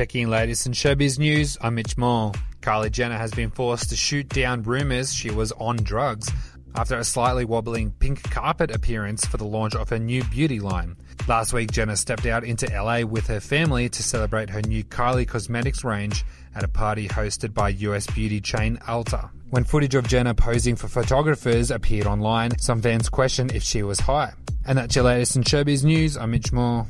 Checking latest in showbiz news, I'm Mitch Moore. Kylie Jenner has been forced to shoot down rumours she was on drugs after a slightly wobbling pink carpet appearance for the launch of her new beauty line. Last week, Jenner stepped out into LA with her family to celebrate her new Kylie Cosmetics range at a party hosted by US beauty chain Ulta. When footage of Jenner posing for photographers appeared online, some fans questioned if she was high. And that's your latest in showbiz news. I'm Mitch Moore.